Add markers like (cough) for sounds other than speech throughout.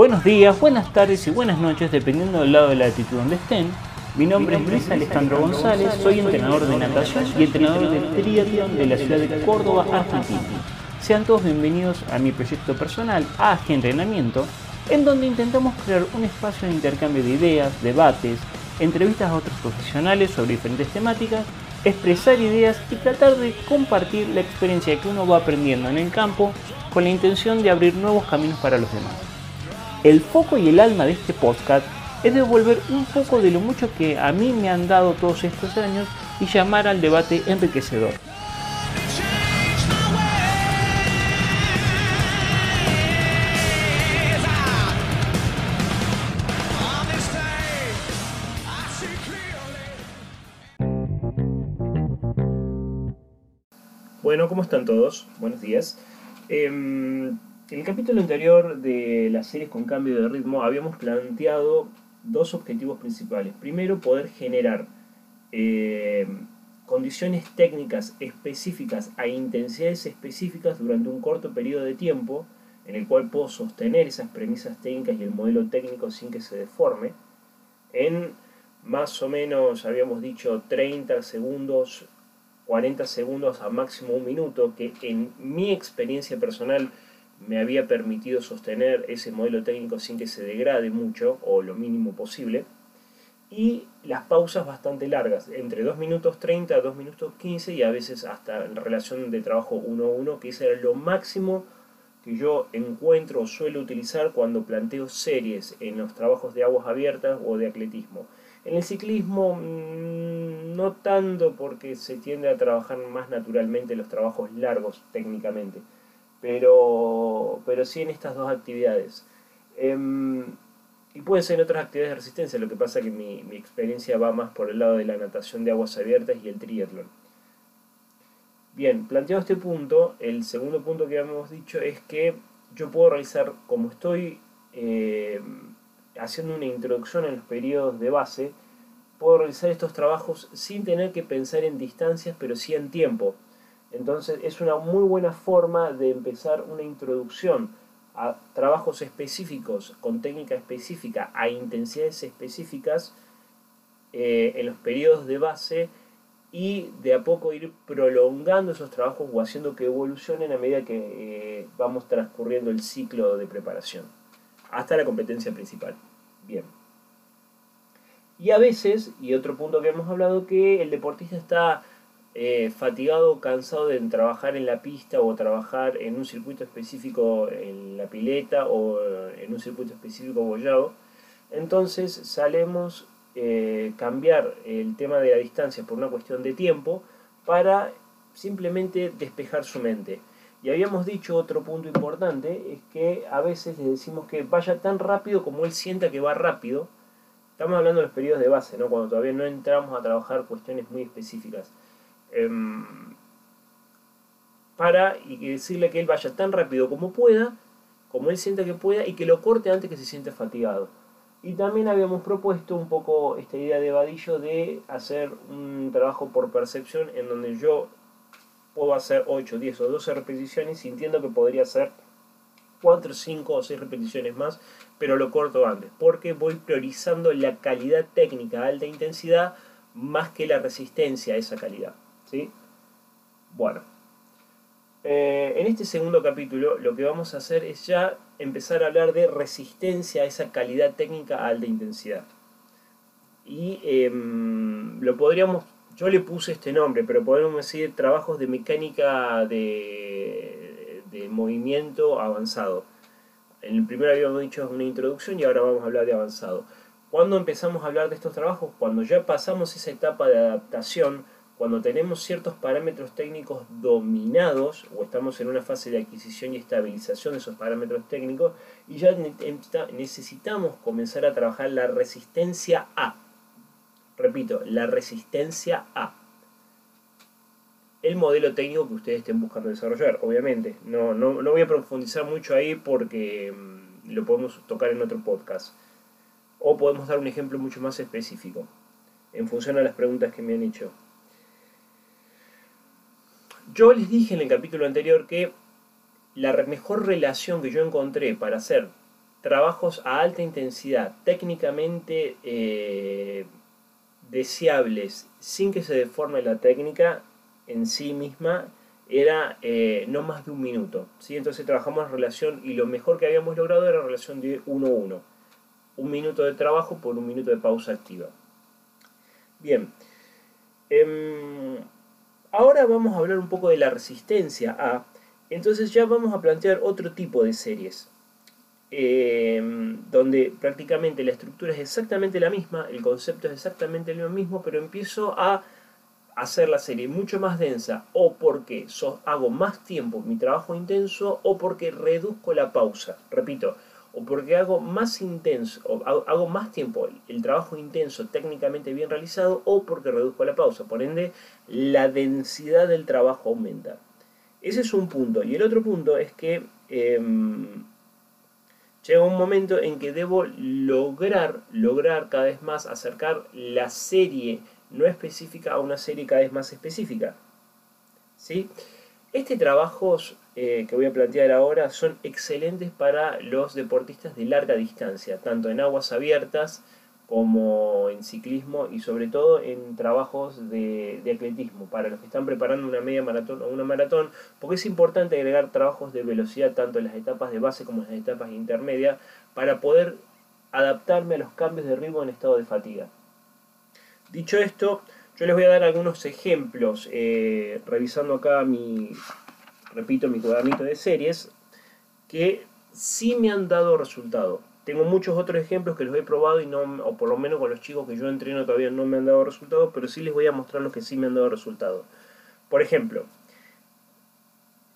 Buenos días, buenas tardes y buenas noches, dependiendo del lado de la latitud donde estén. Mi nombre es Luis Alejandro González, soy entrenador de natación y entrenador de triatlón de la ciudad de Córdoba, Argentina. Sean todos bienvenidos a mi proyecto personal, AG Entrenamiento, en donde intentamos crear un espacio de intercambio de ideas, debates, entrevistas a otros profesionales sobre diferentes temáticas, expresar ideas y tratar de compartir la experiencia que uno va aprendiendo en el campo con la intención de abrir nuevos caminos para los demás. El foco y el alma de este podcast es devolver un poco de lo mucho que a mí me han dado todos estos años y llamar al debate enriquecedor. Bueno, ¿cómo están todos? Buenos días. Em, en el capítulo anterior de las series con cambio de ritmo habíamos planteado dos objetivos principales. Primero, poder generar em, condiciones técnicas específicas a intensidades específicas durante un corto periodo de tiempo en el cual puedo sostener esas premisas técnicas y el modelo técnico sin que se deforme en más o menos, habíamos dicho, 30 segundos 40 segundos a máximo un minuto, que en mi experiencia personal me había permitido sostener ese modelo técnico sin que se degrade mucho o lo mínimo posible. Y las pausas bastante largas, entre 2 minutos 30 a 2 minutos 15 y a veces hasta en relación de trabajo 1 a 1, que ese era lo máximo que yo encuentro o suelo utilizar cuando planteo series en los trabajos de aguas abiertas o de atletismo. En el ciclismo mm, no tanto porque se tiende a trabajar más naturalmente los trabajos largos técnicamente, pero, pero sí en estas dos actividades. Em, y pueden ser en otras actividades de resistencia, lo que pasa que mi, mi experiencia va más por el lado de la natación de aguas abiertas y el triatlón. Bien, planteado este punto, el segundo punto que habíamos dicho es que yo puedo realizar, como estoy eh, haciendo una introducción en los periodos de base, puedo realizar estos trabajos sin tener que pensar en distancias, pero sí en tiempo. Entonces es una muy buena forma de empezar una introducción a trabajos específicos, con técnica específica, a intensidades específicas eh, en los periodos de base y de a poco ir prolongando esos trabajos o haciendo que evolucionen a medida que eh, vamos transcurriendo el ciclo de preparación hasta la competencia principal. Bien. Y a veces, y otro punto que hemos hablado, que el deportista está eh, fatigado, cansado de trabajar en la pista o trabajar en un circuito específico en la pileta o en un circuito específico bollado. Entonces salemos eh, cambiar el tema de la distancia por una cuestión de tiempo para simplemente despejar su mente. Y habíamos dicho otro punto importante, es que a veces le decimos que vaya tan rápido como él sienta que va rápido. Estamos hablando de los periodos de base, ¿no? cuando todavía no entramos a trabajar cuestiones muy específicas. Em, para y decirle que él vaya tan rápido como pueda, como él sienta que pueda, y que lo corte antes que se siente fatigado. Y también habíamos propuesto un poco esta idea de vadillo de hacer un trabajo por percepción en donde yo puedo hacer 8, 10 o 12 repeticiones sintiendo que podría hacer 4, 5 o 6 repeticiones más, pero lo corto antes, porque voy priorizando la calidad técnica alta intensidad más que la resistencia a esa calidad. ¿Sí? Bueno, eh, en este segundo capítulo lo que vamos a hacer es ya empezar a hablar de resistencia a esa calidad técnica a alta intensidad. Y em, lo podríamos yo le puse este nombre, pero podemos decir trabajos de mecánica de, de movimiento avanzado. En el primero habíamos dicho una introducción y ahora vamos a hablar de avanzado. ¿Cuándo empezamos a hablar de estos trabajos? Cuando ya pasamos esa etapa de adaptación, cuando tenemos ciertos parámetros técnicos dominados o estamos en una fase de adquisición y estabilización de esos parámetros técnicos y ya necesitamos comenzar a trabajar la resistencia a Repito, la resistencia a el modelo técnico que ustedes estén buscando desarrollar, obviamente. No, no, voy a profundizar mucho ahí porque mm, lo podemos tocar en otro podcast. O podemos dar un ejemplo mucho más específico, en función a las preguntas que me han hecho. Yo les dije en el capítulo anterior que la mejor relación que yo encontré para hacer trabajos a alta intensidad, técnicamente eh, deseables, sin que se deforme la técnica en sí misma, era eh, no más de un minuto. ¿sí? Entonces trabajamos en relación y lo mejor que habíamos logrado era relación de 1-1. Un minuto de trabajo por un minuto de pausa activa. Bien. Em, ahora vamos a hablar un poco de la resistencia a. Entonces ya vamos a plantear otro tipo de series. Em, donde prácticamente la estructura es exactamente la misma, el concepto es exactamente lo mismo, pero empiezo a hacer la serie mucho más densa o porque hago más tiempo mi trabajo intenso o porque reduzco la pausa. Repito, o porque hago más intenso, hago, más tiempo el, trabajo intenso técnicamente bien realizado, o porque reduzco la pausa. Por ende, la densidad del trabajo aumenta. Ese es un punto. Y el otro punto es que em, llega un momento en que debo lograr, lograr cada vez más acercar la serie no específica a una serie cada vez más específica. ¿Sí? Este trabajo eh, que voy a plantear ahora son excelentes para los deportistas de larga distancia, tanto en aguas abiertas como en ciclismo y sobre todo en trabajos de, atletismo, para los que están preparando una media maratón o una maratón, porque es importante agregar trabajos de velocidad tanto en las etapas de base como en las etapas intermedias para poder adaptarme a los cambios de ritmo en estado de fatiga. Dicho esto, yo les voy a dar algunos ejemplos, eh, revisando acá mi, repito, mi cuadernito de series, que sí me han dado resultado. Tengo muchos otros ejemplos que los he probado y no, o por lo menos con los chicos que yo entreno todavía no me han dado resultados, pero sí les voy a mostrar los que sí me han dado resultados. Por ejemplo,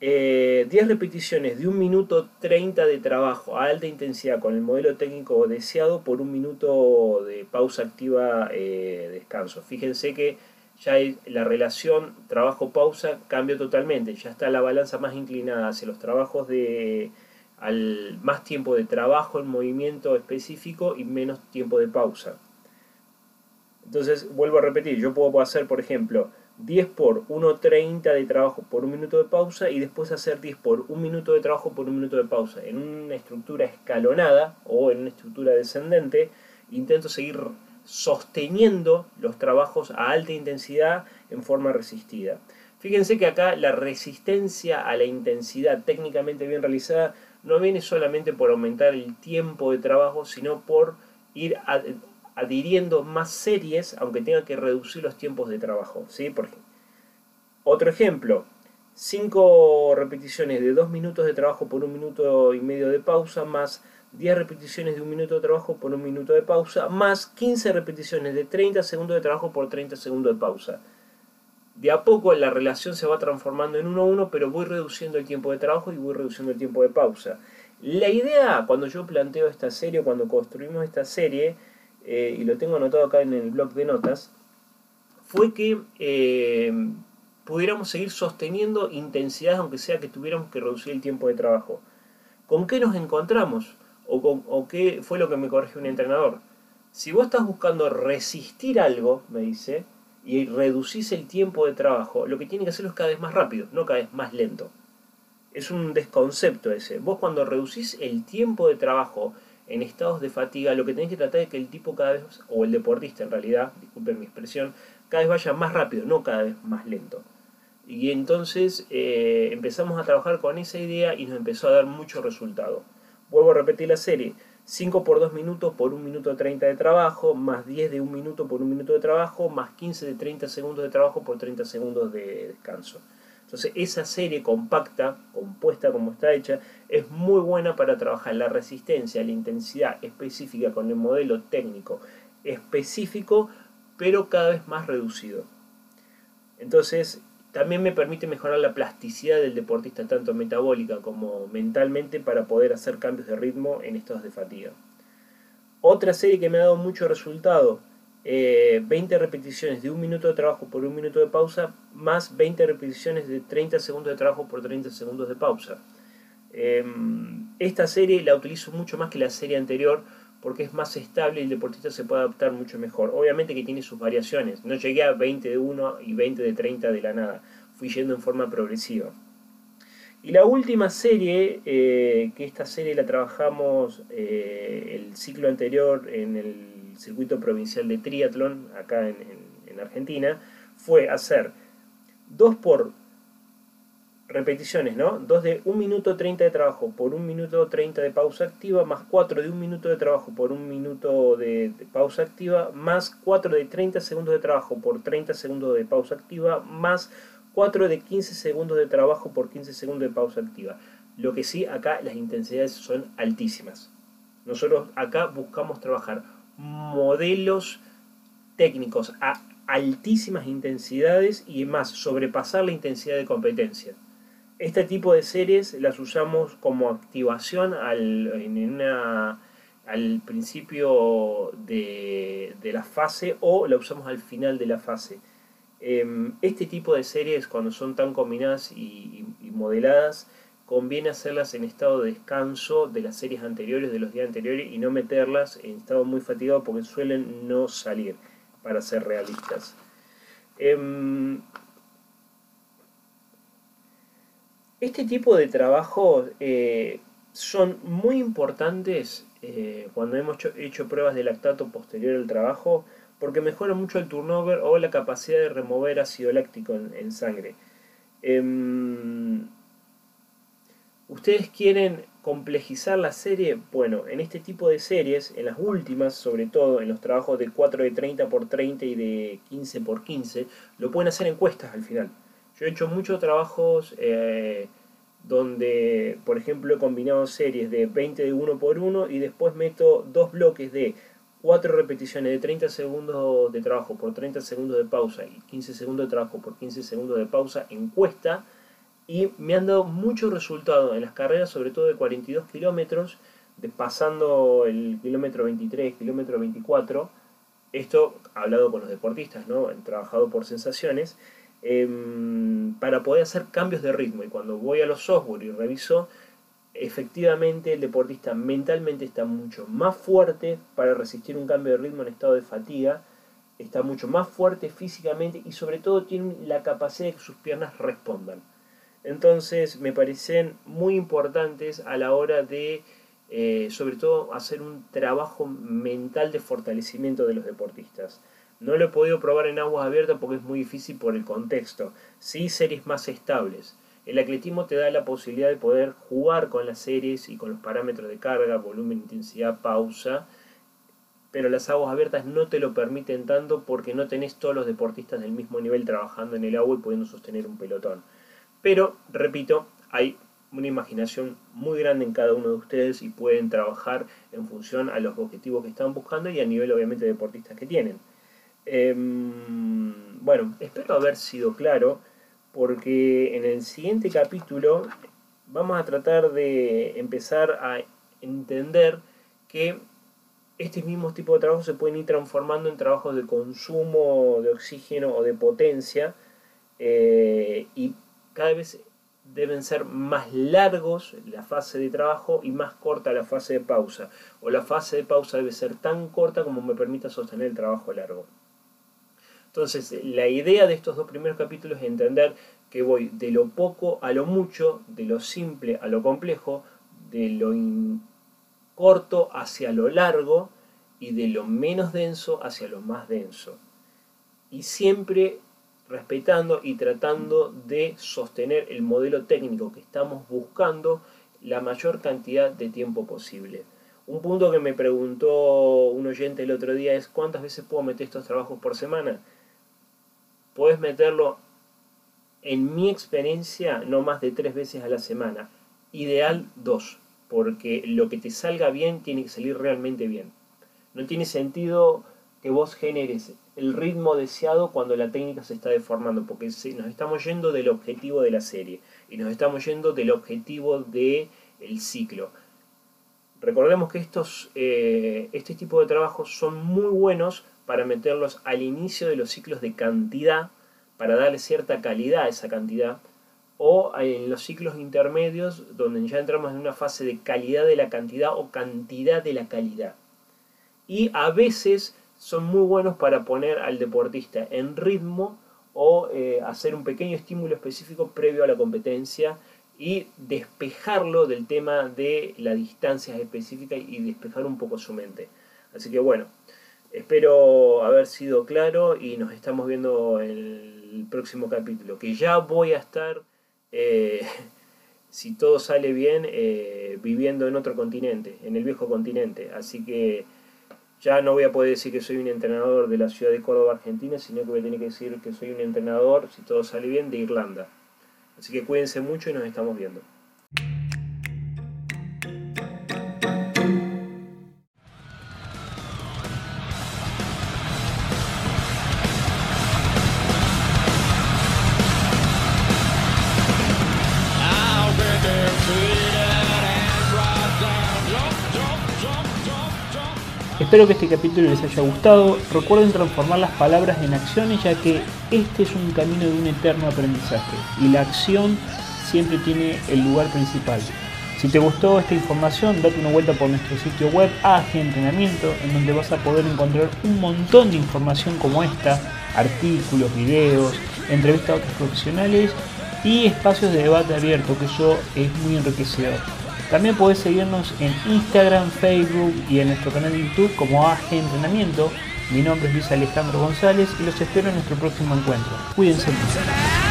10 eh, repeticiones de 1 minuto 30 de trabajo a alta intensidad con el modelo técnico deseado por un minuto de pausa activa eh, descanso. Fíjense que ya la relación trabajo-pausa cambia totalmente, ya está la balanza más inclinada hacia los trabajos de al más tiempo de trabajo en movimiento específico y menos tiempo de pausa. Entonces, vuelvo a repetir, yo puedo hacer, por ejemplo, 10 por 1.30 de trabajo por un minuto de pausa y después hacer 10 por un minuto de trabajo por un minuto de pausa. En una estructura escalonada o en una estructura descendente, intento seguir sosteniendo los trabajos a alta intensidad en forma resistida. Fíjense que acá la resistencia a la intensidad técnicamente bien realizada no viene solamente por aumentar el tiempo de trabajo, sino por ir adhiriendo más series, aunque tenga que reducir los tiempos de trabajo. ¿sí? Por otro ejemplo, 5 repeticiones de 2 minutos de trabajo por un minuto y medio de pausa, más 10 repeticiones de un minuto de trabajo por un minuto de pausa, más 15 repeticiones de 30 segundos de trabajo por 30 segundos de pausa. De a poco la relación se va transformando en uno a uno, pero voy reduciendo el tiempo de trabajo y voy reduciendo el tiempo de pausa. La idea, cuando yo planteo esta serie, cuando construimos esta serie, eh, y lo tengo anotado acá en el blog de notas, fue que eh, pudiéramos seguir sosteniendo intensidades, aunque sea que tuviéramos que reducir el tiempo de trabajo. ¿Con qué nos encontramos? O, qué fue lo que me corrigió un entrenador. Si vos estás buscando resistir algo, me dice, y reducís el tiempo de trabajo, lo que tiene que hacerlo es cada vez más rápido, no cada vez más lento. Es un desconcepto ese. Vos cuando reducís el tiempo de trabajo en estados de fatiga, lo que tenés que tratar es que el tipo cada vez, o el deportista en realidad, disculpen mi expresión, cada vez vaya más rápido, no cada vez más lento. Y entonces eh, empezamos a trabajar con esa idea y nos empezó a dar mucho resultado. Vuelvo a repetir la serie. 5 por 2 minutos por 1 minuto 30 de trabajo, más 10 de 1 minuto por 1 minuto de trabajo, más 15 de 30 segundos de trabajo por 30 segundos de descanso. Entonces esa serie compacta, compuesta como está hecha, es muy buena para trabajar la resistencia, la intensidad específica con el modelo técnico específico, pero cada vez más reducido. Entonces también me permite mejorar la plasticidad del deportista, tanto metabólica como mentalmente, para poder hacer cambios de ritmo en estados de fatiga. Otra serie que me ha dado mucho resultado, 20 eh, repeticiones de un minuto de trabajo por un minuto de pausa, más 20 repeticiones de 30 segundos de trabajo por 30 segundos de pausa. Em, esta serie la utilizo mucho más que la serie anterior porque es más estable y el deportista se puede adaptar mucho mejor. Obviamente que tiene sus variaciones. No llegué a 20 de 1 y 20 de 30 de la nada. Fui yendo en forma progresiva. Y la última serie, eh, que esta serie la trabajamos eh, el ciclo anterior en el circuito provincial de triatlón, acá en, en Argentina, fue hacer dos por repeticiones, ¿no? 2 de 1 minuto 30 de trabajo por 1 minuto 30 de pausa activa, más 4 de 1 minuto de trabajo por 1 minuto de, pausa activa, más 4 de 30 segundos de trabajo por 30 segundos de pausa activa, más 4 de 15 segundos de trabajo por 15 segundos de pausa activa. Lo que sí, acá las intensidades son altísimas. Nosotros acá buscamos trabajar modelos técnicos a altísimas intensidades y más sobrepasar la intensidad de competencia. Este tipo de series las usamos como activación al, principio de, la fase o la usamos al final de la fase. Em, este tipo de series, cuando son tan combinadas y, modeladas, conviene hacerlas en estado de descanso de las series anteriores, de los días anteriores, y no meterlas en estado muy fatigado porque suelen no salir, para ser realistas. Em, Este tipo de trabajos eh, son muy importantes eh, cuando hemos hecho, pruebas de lactato posterior al trabajo porque mejora mucho el turnover o la capacidad de remover ácido láctico en, sangre. Em, ¿Ustedes quieren complejizar la serie? Bueno, en este tipo de series, en las últimas, sobre todo en los trabajos de 4 de 30 por 30 y de 15 por 15, lo pueden hacer encuestas al final. Yo he hecho muchos trabajos eh, donde, por ejemplo, he combinado series de 20 de 1 por 1 y después meto dos bloques de 4 repeticiones de 30 segundos de trabajo por 30 segundos de pausa y 15 segundos de trabajo por 15 segundos de pausa encuesta y me han dado muchos resultados en las carreras, sobre todo de 42 kilómetros, pasando el kilómetro 23, kilómetro 24. Esto hablado con los deportistas, ¿no? He trabajado por sensaciones Em, para poder hacer cambios de ritmo. Y cuando voy a los software y reviso, efectivamente el deportista mentalmente está mucho más fuerte para resistir un cambio de ritmo en estado de fatiga, está mucho más fuerte físicamente y sobre todo tiene la capacidad de que sus piernas respondan. Entonces me parecen muy importantes a la hora de, eh, sobre todo, hacer un trabajo mental de fortalecimiento de los deportistas. No lo he podido probar en aguas abiertas porque es muy difícil por el contexto. Sí, series más estables. El atletismo te da la posibilidad de poder jugar con las series y con los parámetros de carga, volumen, intensidad, pausa, pero las aguas abiertas no te lo permiten tanto porque no tenés todos los deportistas del mismo nivel trabajando en el agua y pudiendo sostener un pelotón. Pero, repito, hay una imaginación muy grande en cada uno de ustedes y pueden trabajar en función a los objetivos que están buscando y a nivel obviamente de deportistas que tienen. Em, bueno, espero haber sido claro porque en el siguiente capítulo vamos a tratar de empezar a entender que este mismo tipo de trabajo se pueden ir transformando en trabajos de consumo de oxígeno o de potencia eh, y cada vez deben ser más largos la fase de trabajo y más corta la fase de pausa o la fase de pausa debe ser tan corta como me permita sostener el trabajo largo. Entonces, la idea de estos dos primeros capítulos es entender que voy de lo poco a lo mucho, de lo simple a lo complejo, de lo corto hacia lo largo y de lo menos denso hacia lo más denso. Y siempre respetando y tratando de sostener el modelo técnico que estamos buscando la mayor cantidad de tiempo posible. Un punto que me preguntó un oyente el otro día es ¿cuántas veces puedo meter estos trabajos por semana? Puedes meterlo, en mi experiencia, no más de tres veces a la semana. Ideal dos, porque lo que te salga bien tiene que salir realmente bien. No tiene sentido que vos generes el ritmo deseado cuando la técnica se está deformando, porque nos estamos yendo del objetivo de la serie y nos estamos yendo del objetivo del el ciclo. Recordemos que estos, eh, este tipo de trabajos son muy buenos para meterlos al inicio de los ciclos de cantidad, para darle cierta calidad a esa cantidad, o en los ciclos intermedios, donde ya entramos en una fase de calidad de la cantidad o cantidad de la calidad. Y a veces son muy buenos para poner al deportista en ritmo o eh, hacer un pequeño estímulo específico previo a la competencia y despejarlo del tema de la distancia específica y despejar un poco su mente. Así que bueno, espero haber sido claro y nos estamos viendo en el próximo capítulo, que ya voy a estar, eh, (laughs) si todo sale bien, eh, viviendo en otro continente, en el viejo continente. Así que ya no voy a poder decir que soy un entrenador de la ciudad de Córdoba, Argentina, sino que voy a tener que decir que soy un entrenador, si todo sale bien, de Irlanda. Así que cuídense mucho y nos estamos viendo. Espero que este capítulo les haya gustado. Recuerden transformar las palabras en acciones ya que este es un camino de un eterno aprendizaje y la acción siempre tiene el lugar principal. Si te gustó esta información, date una vuelta por nuestro sitio web AG Entrenamiento, en donde vas a poder encontrar un montón de información como esta, artículos, videos, entrevistas a otros profesionales y espacios de debate abierto, que eso es muy enriquecedor. También podés seguirnos en Instagram, Facebook y en nuestro canal de YouTube como AG Entrenamiento. Mi nombre es Luis Alejandro González y los espero en nuestro próximo encuentro. Cuídense mucho.